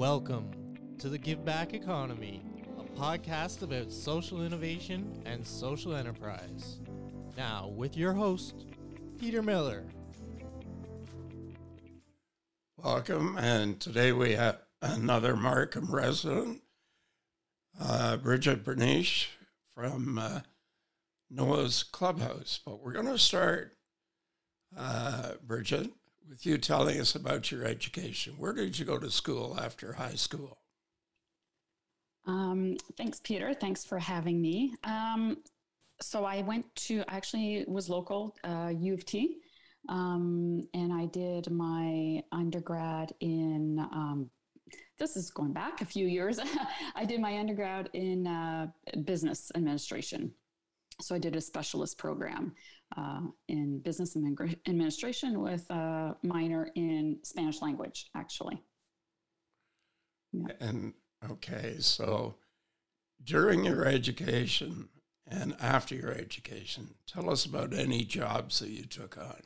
Welcome to the Give Back Economy, a podcast about social innovation and social enterprise. Now, with your host, Peter Miller. Welcome, and today we have another Markham resident, uh, Brigette Bernice from uh, Noah's Clubhouse. But we're going to start, uh, Brigette, with you telling us about your education. Where did you go to school after high school? Um, thanks, Peter. Thanks for having me. Um, so I went to actually was local uh, U of T, um, and I did my undergrad in. Um, this is going back a few years. I did my undergrad in uh, business administration. So I did a specialist program uh, in business administration with a minor in Spanish language, actually. Yeah. And okay, so during your education and after your education, tell us about any jobs that you took on.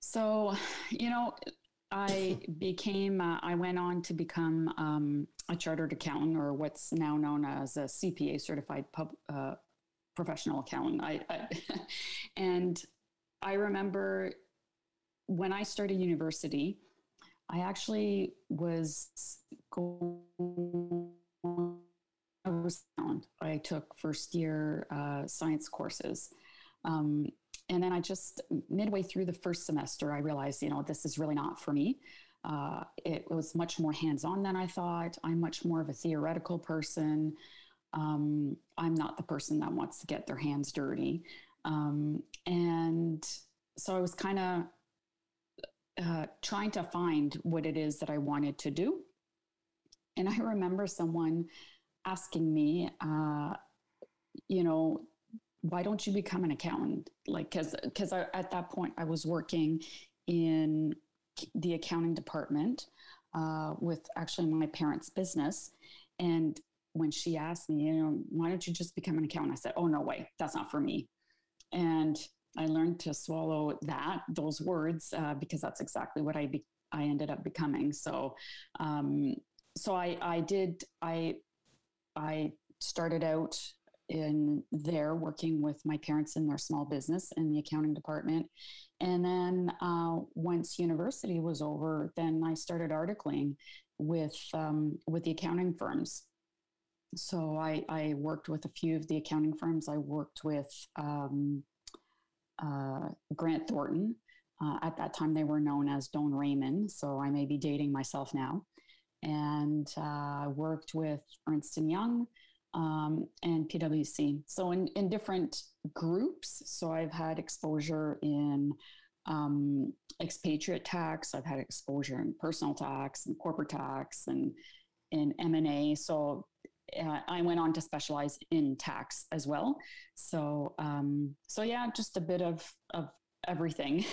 So, you know, I became, uh, I went on to become um, a chartered accountant, or what's now known as a CPA, certified pub, uh, professional accountant. I, I and I remember when I started university, I actually was going. I was I took first year uh, science courses. Um, and then I just midway through the first semester, I realized, you know, this is really not for me. Uh, it was much more hands on than I thought. I'm much more of a theoretical person. Um, I'm not the person that wants to get their hands dirty. Um, and so I was kind of uh, trying to find what it is that I wanted to do. And I remember someone asking me, uh, you know, why don't you become an accountant? Like, because because at that point I was working in the accounting department uh, with actually my parents' business, and when she asked me, you know, why don't you just become an accountant? I said, oh no way, that's not for me. And I learned to swallow that those words uh, because that's exactly what I be- I ended up becoming. So, um, so I I did I I started out in there working with my parents in their small business in the accounting department. And then uh, once university was over, then I started articling with um, with the accounting firms. So I, I, worked with a few of the accounting firms. I worked with um, uh, Grant Thornton. Uh, at that time, they were known as Doane Raymond. So I may be dating myself now. And uh, worked with Ernst and Young um, and PwC. So in, in different groups. So I've had exposure in um, expatriate tax. I've had exposure in personal tax and corporate tax and in M&A. So uh, I went on to specialize in tax as well. So um, so yeah, just a bit of of everything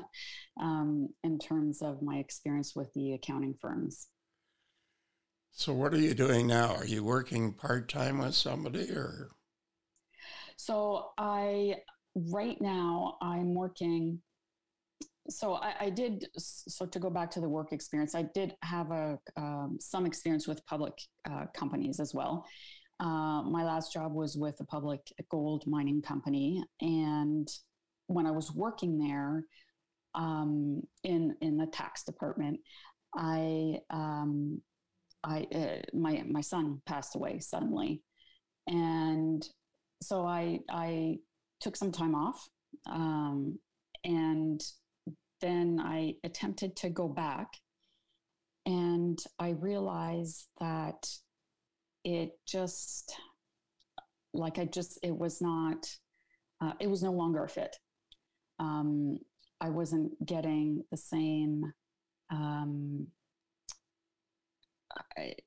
um, in terms of my experience with the accounting firms. So, what are you doing now? Are you working part time with somebody or? So, I right now I'm working. So I, I did. So to go back to the work experience, I did have a um, some experience with public uh, companies as well. Uh, my last job was with a public gold mining company, and when I was working there um, in in the tax department, I um, I uh, my my son passed away suddenly, and so I I took some time off, um, and then I attempted to go back, and I realized that it just like I just it was not uh, it was no longer a fit. Um, I wasn't getting the same um,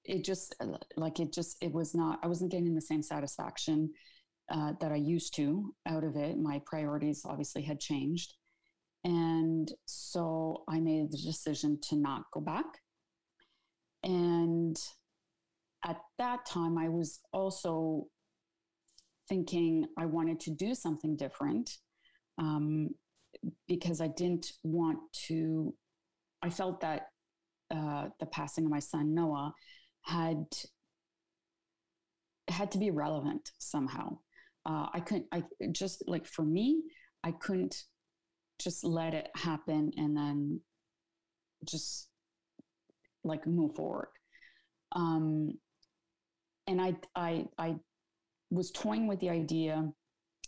it just uh, like it just it was not i wasn't getting the same satisfaction uh, that i used to out of it. My priorities obviously had changed. And so i made the decision to not go back. And at that time i was also thinking i wanted to do something different um, because i didn't want to i felt that uh, the passing of my son Noah had had to be relevant somehow. Uh, I couldn't. I just like for me, I couldn't just let it happen and then just like move forward. Um, and I, I, I was toying with the idea.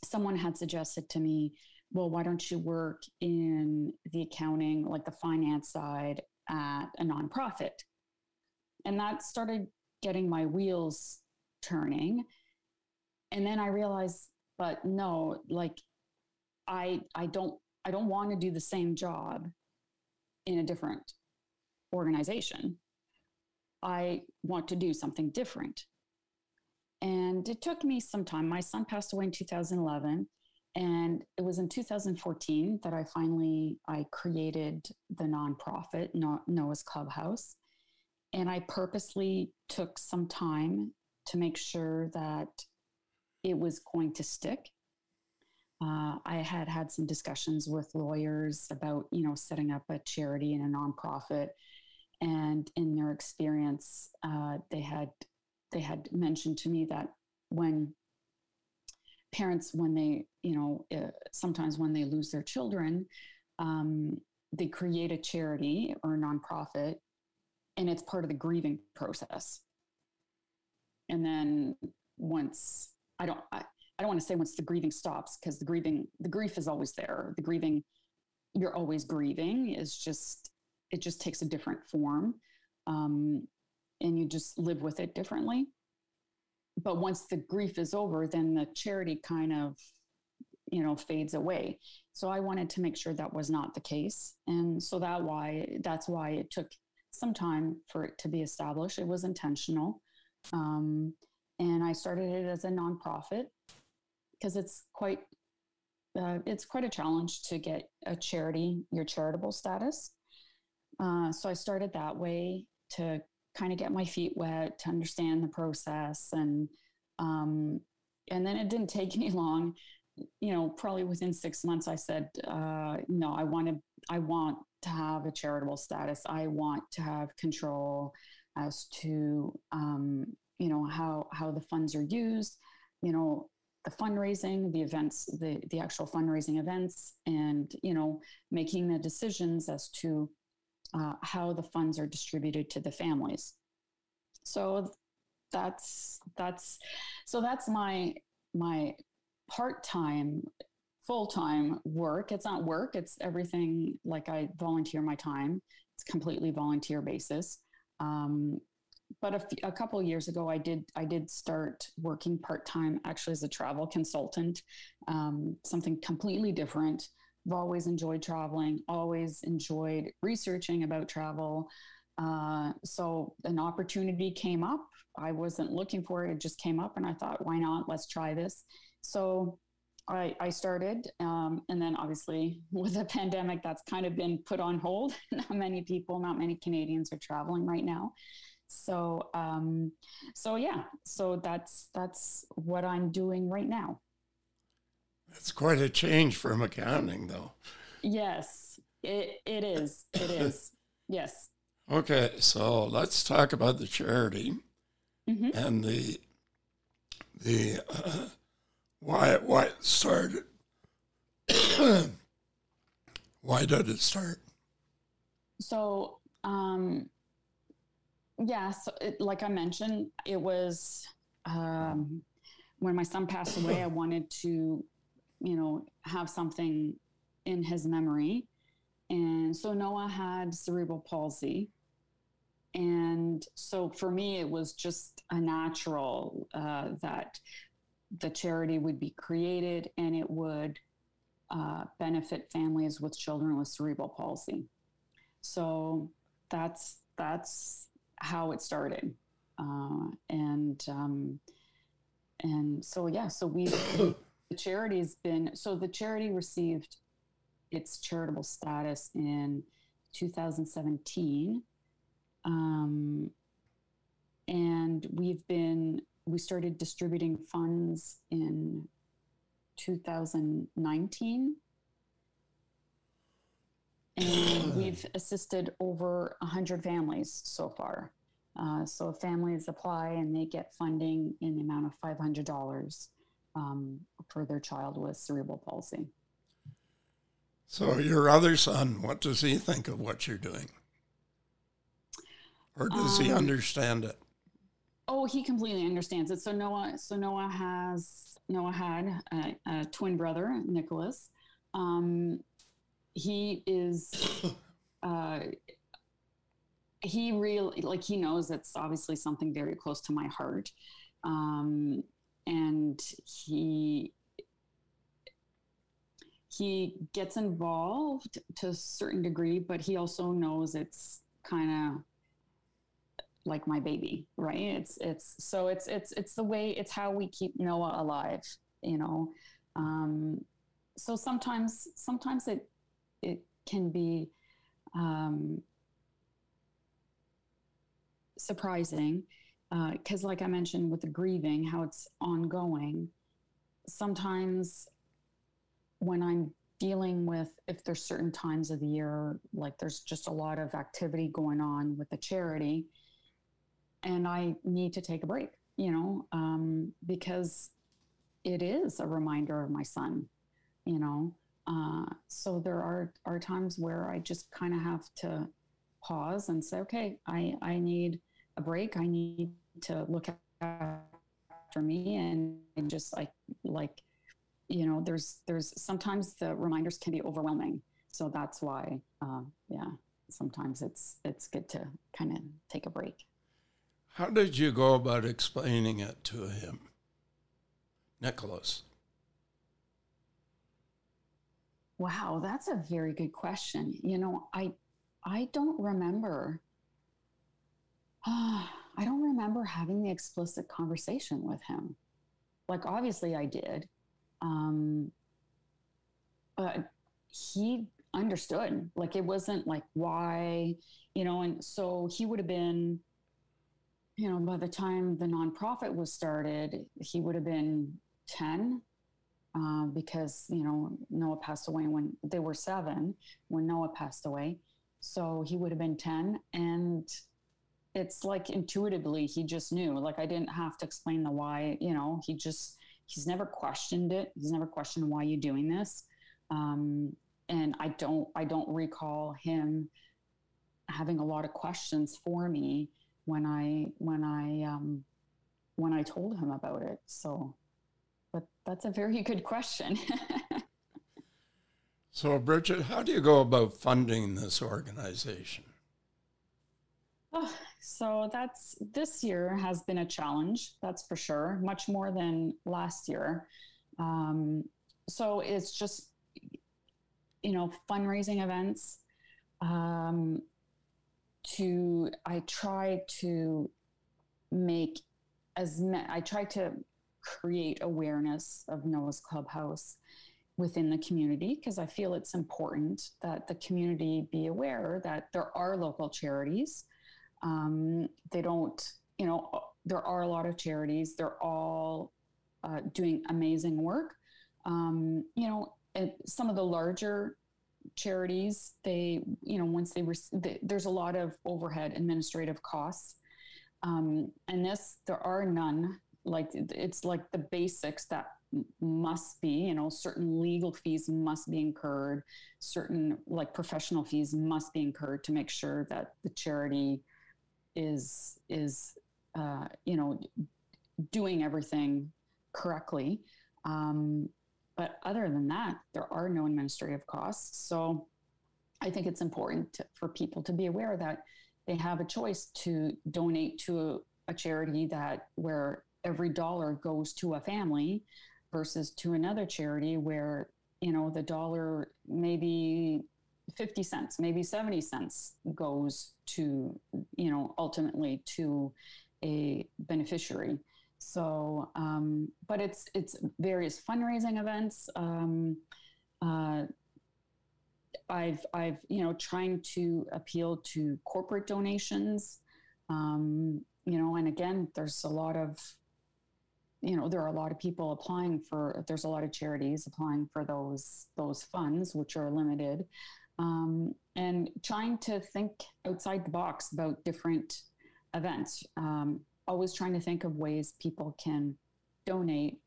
Someone had suggested to me, well, why don't you work in the accounting, like the finance side at a nonprofit? And that started getting my wheels turning. And then I realized, but no, like I I don't I don't want to do the same job in a different organization. I want to do something different. And it took me some time. My son passed away in 2011 and it was in 2014 that I finally I created the nonprofit Noah's Clubhouse. And I purposely took some time to make sure that it was going to stick uh, I had had some discussions with lawyers about, you know, setting up a charity and a nonprofit, and in their experience, uh, they had they had mentioned to me that when parents, when they, you know, uh, sometimes when they lose their children, um, they create a charity or a nonprofit, and it's part of the grieving process. And then once I don't, I, I don't want to say once the grieving stops because the grieving, the grief is always there. The grieving, you're always grieving is just, it just takes a different form. Um, and you just live with it differently. But once the grief is over, then the charity kind of, you know, fades away. So I wanted to make sure that was not the case. And so that why, that's why it took some time for it to be established. It was intentional. Um, and I started it as a nonprofit because it's quite uh, it's quite a challenge to get a charity your charitable status. Uh, so I started that way to kind of get my feet wet to understand the process and um, and then it didn't take any long. You know probably within six months i said uh, no i want to i want to have a charitable status. I want to have control as to um, you know how how the funds are used you know the fundraising, the events, the, the actual fundraising events, and you know, making the decisions as to uh, how the funds are distributed to the families. So that's that's so that's my my part-time full-time work it's not work it's everything like i volunteer my time it's completely volunteer basis um, but a, f- a couple years ago, I did I did start working part time actually as a travel consultant, um, something completely different. I've always enjoyed traveling, always enjoyed researching about travel. Uh, so an opportunity came up. I wasn't looking for it; it just came up, and I thought, why not? Let's try this. So I, I started, um, and then obviously with the pandemic, that's kind of been put on hold. not many people, not many Canadians are traveling right now so um so yeah so that's that's what i'm doing right now that's quite a change from accounting though yes it, it is it is yes okay so let's talk about the charity mm-hmm. and the the uh, why why it started why did it start so um yeah, so it, like I mentioned, it was um, when my son passed away. I wanted to, you know, have something in his memory, and so Noah had cerebral palsy, and so for me, it was just a natural uh, that the charity would be created and it would uh, benefit families with children with cerebral palsy. So that's that's how it started. Uh, and um, and so yeah, so we the charity's been so the charity received its charitable status in 2017, um, and we've been we started distributing funds in 2019 and we've assisted over 100 families so far. Uh, so families apply and they get funding in the amount of $500 um, for their child with cerebral palsy. So your other son, what does he think of what you're doing? Or does um, he understand it? Oh, he completely understands it. So Noah, so Noah has Noah had a, a twin brother, Nicholas. Um, he is uh, he really like he knows it's obviously something very close to my heart um, and he he gets involved to a certain degree but he also knows it's kind of like my baby right? It's it's so it's it's it's the way it's how we keep noah alive you know? Um so sometimes sometimes it it can be um, surprising because, uh, like I mentioned, with the grieving, how it's ongoing. Sometimes when I'm dealing with, if there's certain times of the year, like there's just a lot of activity going on with the charity, and I need to take a break, you know, um, because it is a reminder of my son, you know. Uh, so there are are times where I just kind of have to pause and say, okay, I I need a break. I need to look after me and, and just like like you know, there's there's sometimes the reminders can be overwhelming. So that's why, uh, yeah, sometimes it's it's good to kind of take a break. How did you go about explaining it to him, Nicholas? Wow, that's a very good question. You know, I I don't remember. Uh, I don't remember having the explicit conversation with him. Like, obviously, I did, um, but he understood. Like, it wasn't like why, you know. And so he would have been, you know, by the time the nonprofit was started, he would have been ten uh, because you know Noah passed away when they were seven when Noah passed away, so he would have been ten, and it's like intuitively he just knew. Like I didn't have to explain the why. You know, he just he's never questioned it. He's never questioned why you're doing this, um, and I don't I don't recall him having a lot of questions for me when I when I um, when I told him about it. So but that's a very good question. so, Brigette, how do you go about funding this organization? Oh, so that's this year has been a challenge, that's for sure, much more than last year. Um, so it's just, you know, fundraising events. Um, to I try to make as me- I try to create awareness of Noah's Clubhouse within the community because I feel it's important that the community be aware that there are local charities. Um, they don't, you know, there are a lot of charities. They're all uh, doing amazing work. Um, you know, And some of the larger charities, they, you know, once they, rec- there's a lot of overhead administrative costs. Um, and this, there are none like it's like the basics that must be you know certain legal fees must be incurred certain like professional fees must be incurred to make sure that the charity is is uh, you know doing everything correctly. Um, but other than that there are no administrative costs. So i think it's important to, for people to be aware that they have a choice to donate to a, a charity that where every dollar goes to a family versus to another charity where you know the dollar maybe 50 cents maybe 70 cents goes to you know ultimately to a beneficiary. So um, but it's it's various fundraising events. Um, uh, I've I've you know trying to appeal to corporate donations. Um, you know and again there's a lot of you know there are a lot of people applying for there's a lot of charities applying for those those funds which are limited um, and trying to think outside the box about different events. Um, always trying to think of ways people can donate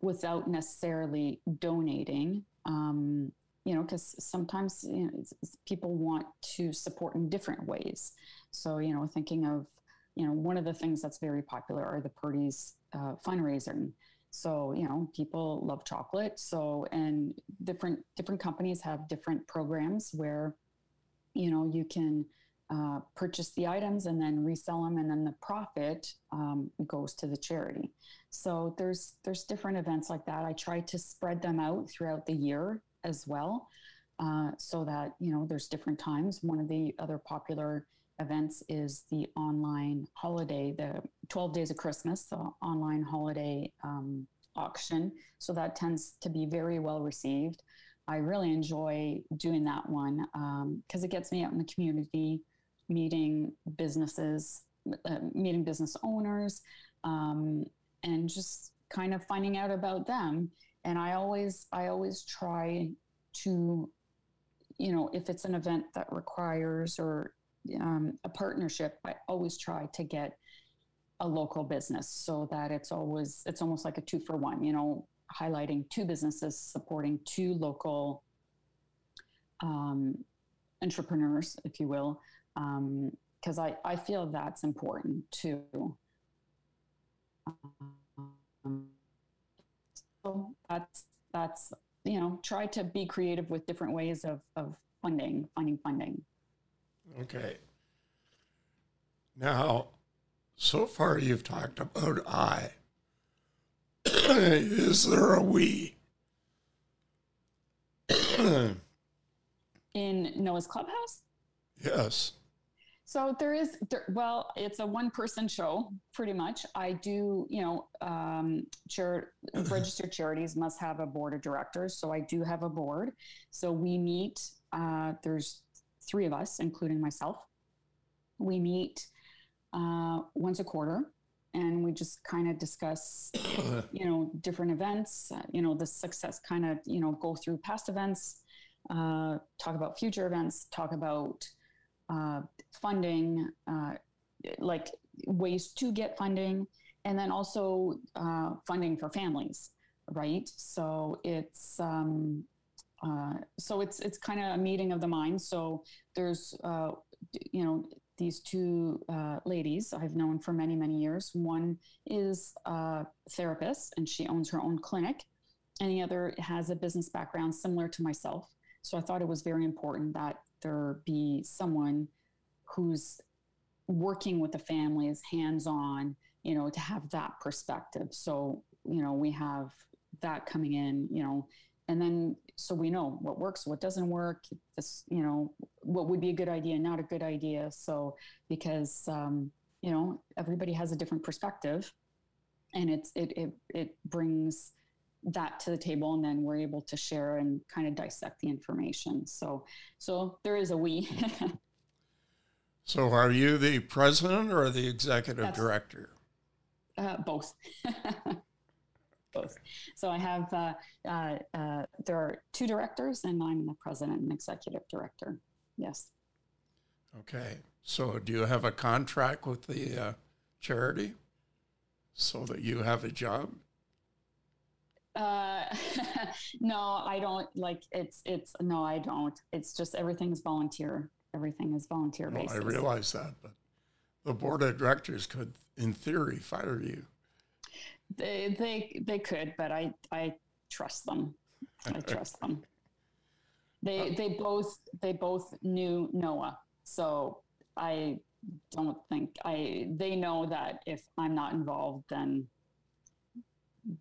without necessarily donating. Um, you know, because sometimes you know, people want to support in different ways. So, you know, thinking of, you know, one of the things that's very popular are the Purdy's uh, fundraising. So, you know, people love chocolate. So, and different different companies have different programs where, you know, you can uh, purchase the items and then resell them, and then the profit um, goes to the charity. So there's there's different events like that. I try to spread them out throughout the year as well, uh, so that you know there's different times. One of the other popular events is the online holiday, the 12 Days of Christmas, the online holiday um, auction. So that tends to be very well received. I really enjoy doing that one because um, it gets me out in the community, meeting businesses, uh, meeting business owners, um, and just kind of finding out about them. And I always, I always try to, you know, if it's an event that requires or um, a partnership, I always try to get a local business so that it's always, it's almost like a two for one, you know, highlighting two businesses, supporting two local um, entrepreneurs, if you will, because um, I, I feel that's important too. So that's that's you know try to be creative with different ways of of funding, finding funding. Okay. Now, so far you've talked about I. Is there a we? In Noah's Clubhouse? Yes. So there is, there, well, it's a one person show pretty much. I do, you know, um, char- registered charities must have a board of directors. So I do have a board. So we meet, uh, there's three of us, including myself. We meet uh, once a quarter and we just kind of discuss, you know, different events, uh, you know, the success kind of, you know, go through past events, uh, talk about future events, talk about uh, funding, uh, like ways to get funding, and then also uh, funding for families, right? So it's um, uh, so it's it's kind of a meeting of the minds. So there's uh, you know these two uh, ladies I've known for many many years. One is a therapist and she owns her own clinic, and the other has a business background similar to myself. So I thought it was very important that there be someone who's working with the families hands on, you know, to have that perspective. So, you know, we have that coming in, you know, and then so we know what works, what doesn't work, this, you know, what would be a good idea, not a good idea. So, because, um, you know, everybody has a different perspective and it's, it, it, it brings, that to the table and then we're able to share and kind of dissect the information so so there is a we So, are you the president or the executive That's, director? Uh, both. So, I have, uh, uh, uh, there are two directors, and I'm the president and executive director. Yes. Okay. So, do you have a contract with the uh, charity so that you have a job? Uh, no, I don't like it's, it's, no, I don't. It's just everything's volunteer everything is volunteer basis. I realize that, but the board of directors could, in theory, fire you. They they they could, but I I trust them. I trust them. They uh, they both they both knew Noah, so I don't think I they know that if I'm not involved, then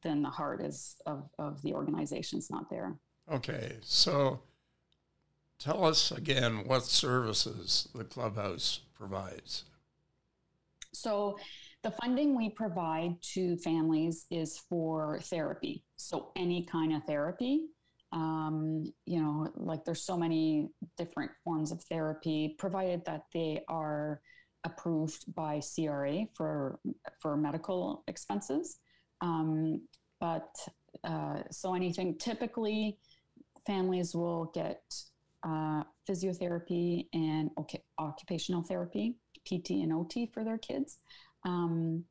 then the heart is of of the organization's not there. Okay, so Tell us again what services the clubhouse provides. So, the funding we provide to families is for therapy. So, any kind of therapy. Um, you know, like there's so many different forms of therapy, provided that they are approved by CRA for for medical expenses. Um, but uh, so anything typically families will get uh, physiotherapy and okay, occupational therapy, PT and OT for their kids. Um,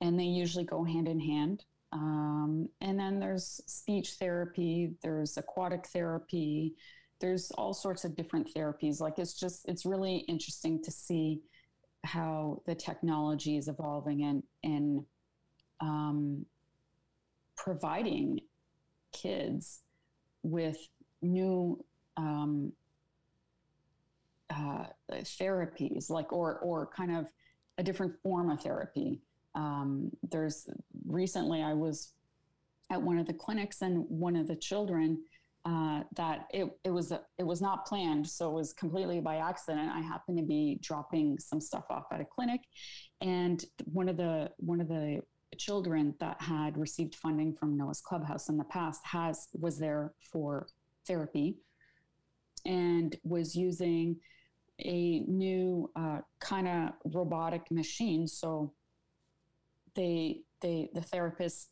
and they usually go hand in hand. Um, and then there's speech therapy, there's aquatic therapy, there's all sorts of different therapies. Like it's just, it's really interesting to see how the technology is evolving and, and um, providing kids with new um, uh, therapies, like or or kind of a different form of therapy. Um, there's recently I was at one of the clinics and one of the children uh, that it, it was a, it was not planned so it was completely by accident i happened to be dropping some stuff off at a clinic and one of the one of the children that had received funding from noah's clubhouse in the past has was there for therapy and was using a new uh, kind of robotic machine so they they the therapist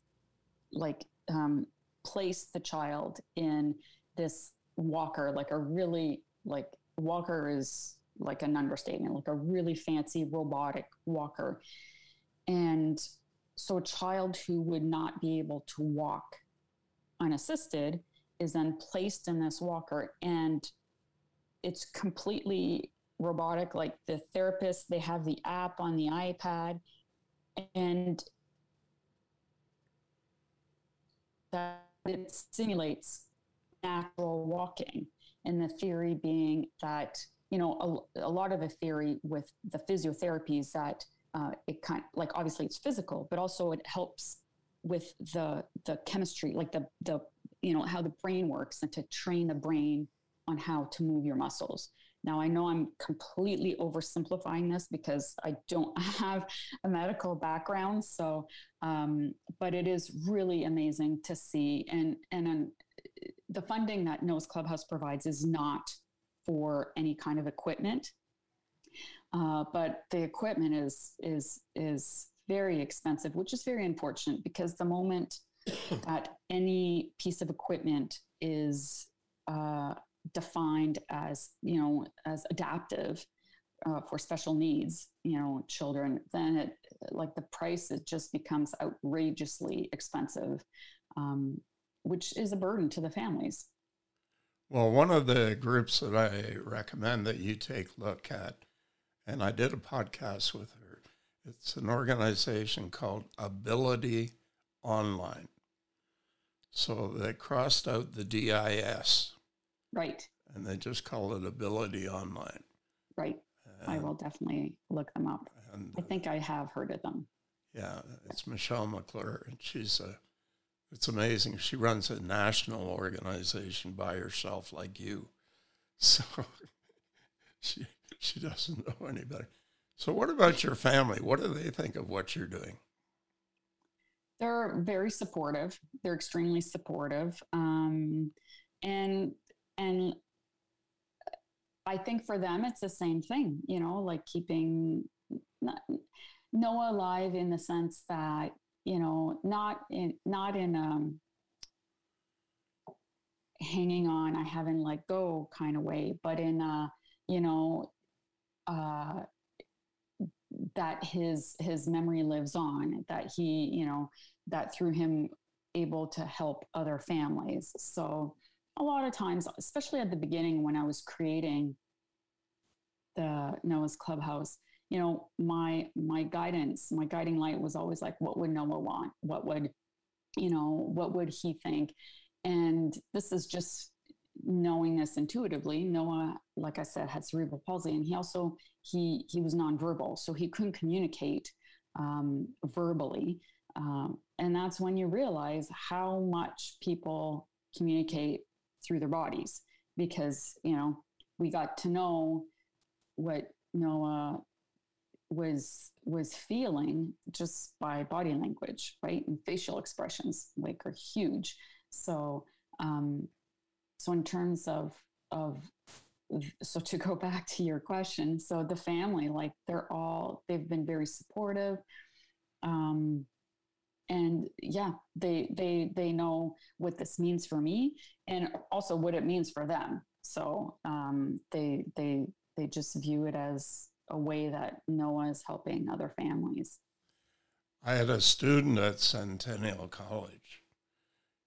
like um, placed the child in this walker like a really like walker is like an understatement like a really fancy robotic walker. And so a child who would not be able to walk unassisted is then placed in this walker and it's completely robotic like the therapist they have the app on the ipad and that it simulates natural walking and the theory being that you know a, a lot of the theory with the physiotherapy is that uh, it kind of, like obviously it's physical but also it helps with the the chemistry like the the you know how the brain works and to train the brain on how to move your muscles now, I know I'm completely oversimplifying this because I don't have a medical background. So, um, but it is really amazing to see. And, and um, the funding that Noah's Clubhouse provides is not for any kind of equipment. Uh, but the equipment is is is very expensive, which is very unfortunate because the moment that any piece of equipment is uh, defined as you know as adaptive uh, for special needs you know children then it like the price it just becomes outrageously expensive um, which is a burden to the families. Well one of the groups that i recommend that you take look at and i did a podcast with her it's an organization called ability online. So they crossed out the dis Right. And they just call it Ability Online. Right. And, I will definitely look them up. And, I think I have heard of them. Yeah, it's Michelle McClure, and she's a. It's amazing. She runs a national organization by herself, like you. So she she doesn't know anybody. So, what about your family? What do they think of what you're doing? They're very supportive. They're extremely supportive, um, and and I think for them, it's the same thing, you know, like keeping Noah alive in the sense that, you know, not in, not in, um, hanging on, I haven't let go kind of way, but in, a, you know, uh, that his his memory lives on that he you know that through him able to help other families. So a lot of times, especially at the beginning when I was creating the Noah's Clubhouse, you know, my my guidance, my guiding light was always like, what would Noah want? What would, you know, what would he think? And this is just knowing this intuitively. Noah, like I said, had cerebral palsy, and he also he he was nonverbal, so he couldn't communicate um, verbally. Um, and that's when you realize how much people communicate through their bodies because you know we got to know what Noah was was feeling just by body language, right? And facial expressions like are huge. So um, so in terms of of so to go back to your question, so the family, like they're all they've been very supportive. Um, and yeah they they they know what this means for me and also what it means for them So um, they they they just view it as a way that Noah is helping other families. I had a student at Centennial College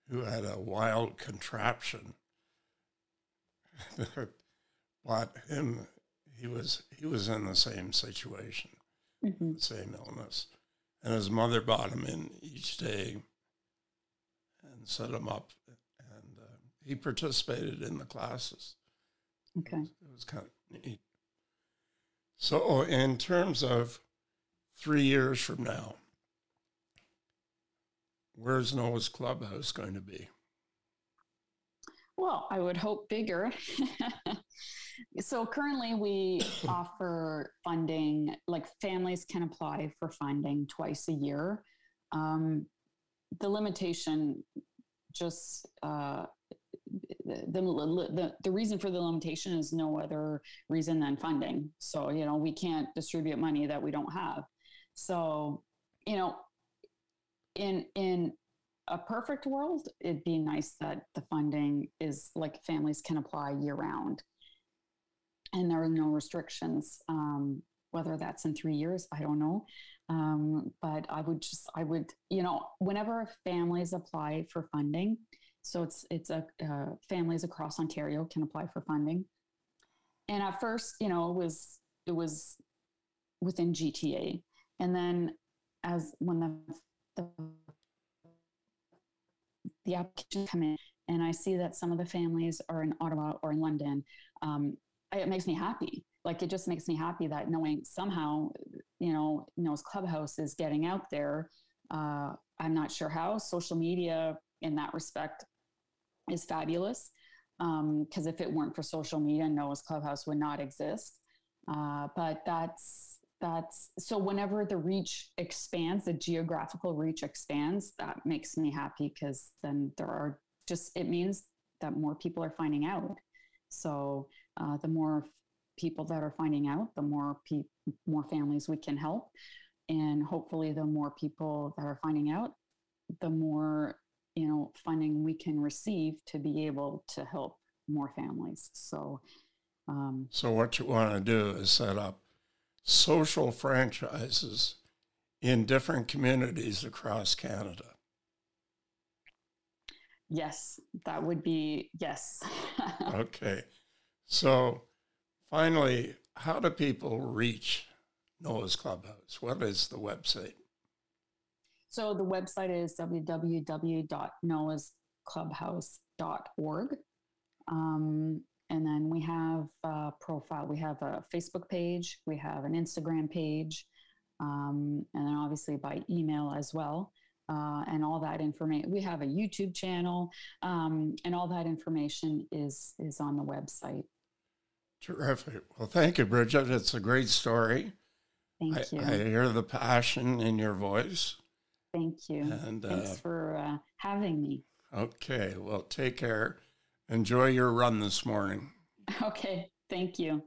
who had a wild contraption. but him, he was he was in the same situation, Mm-hmm. same illness, and his mother brought him in each day and set him up, and uh, he participated in the classes. Okay. It was kind of neat. So, in terms of three years from now, where's Noah's Clubhouse going to be? Well, I would hope bigger. so currently we offer funding, like families can apply for funding twice a year. Um, the limitation just uh, the, the, the, reason for the limitation is no other reason than funding. So, you know, we can't distribute money that we don't have. So, you know, in, in a perfect world, it'd be nice that the funding is like families can apply year round and there are no restrictions. Um, whether that's in three years, I don't know. Um, but I would just, I would, you know, whenever families apply for funding, so it's it's a uh, families across Ontario can apply for funding. And at first, you know, it was it was within GTA, and then as when the the, the application come in, and I see that some of the families are in Ottawa or in London, um, it makes me happy. Like it just makes me happy that knowing somehow, you know, Noah's Clubhouse is getting out there. Uh, I'm not sure how social media in that respect is fabulous because um, if it weren't for social media, Noah's Clubhouse would not exist. Uh, but that's that's so whenever the reach expands, the geographical reach expands, that makes me happy because then there are just it means that more people are finding out. So uh, the more people that are finding out, the more pe- more families we can help, and hopefully, the more people that are finding out, the more you know funding we can receive to be able to help more families. So um, so what you want to do is set up social franchises in different communities across canada. Yes that would be yes. Okay so finally how do people reach noah's clubhouse what is the website so the website is www.noahsclubhouse.org. Um, and then we have a profile. We have a Facebook page. We have an Instagram page. Um, and then obviously by email as well. Uh, and all that information. We have a YouTube channel, um, and all that information is is on the website. Terrific. Well, thank you, Brigette. It's a great story. Thank I, you. I hear the passion in your voice. Thank you. And Thanks uh, for uh, having me. okay, well, take care. Enjoy your run this morning. Okay. Thank you.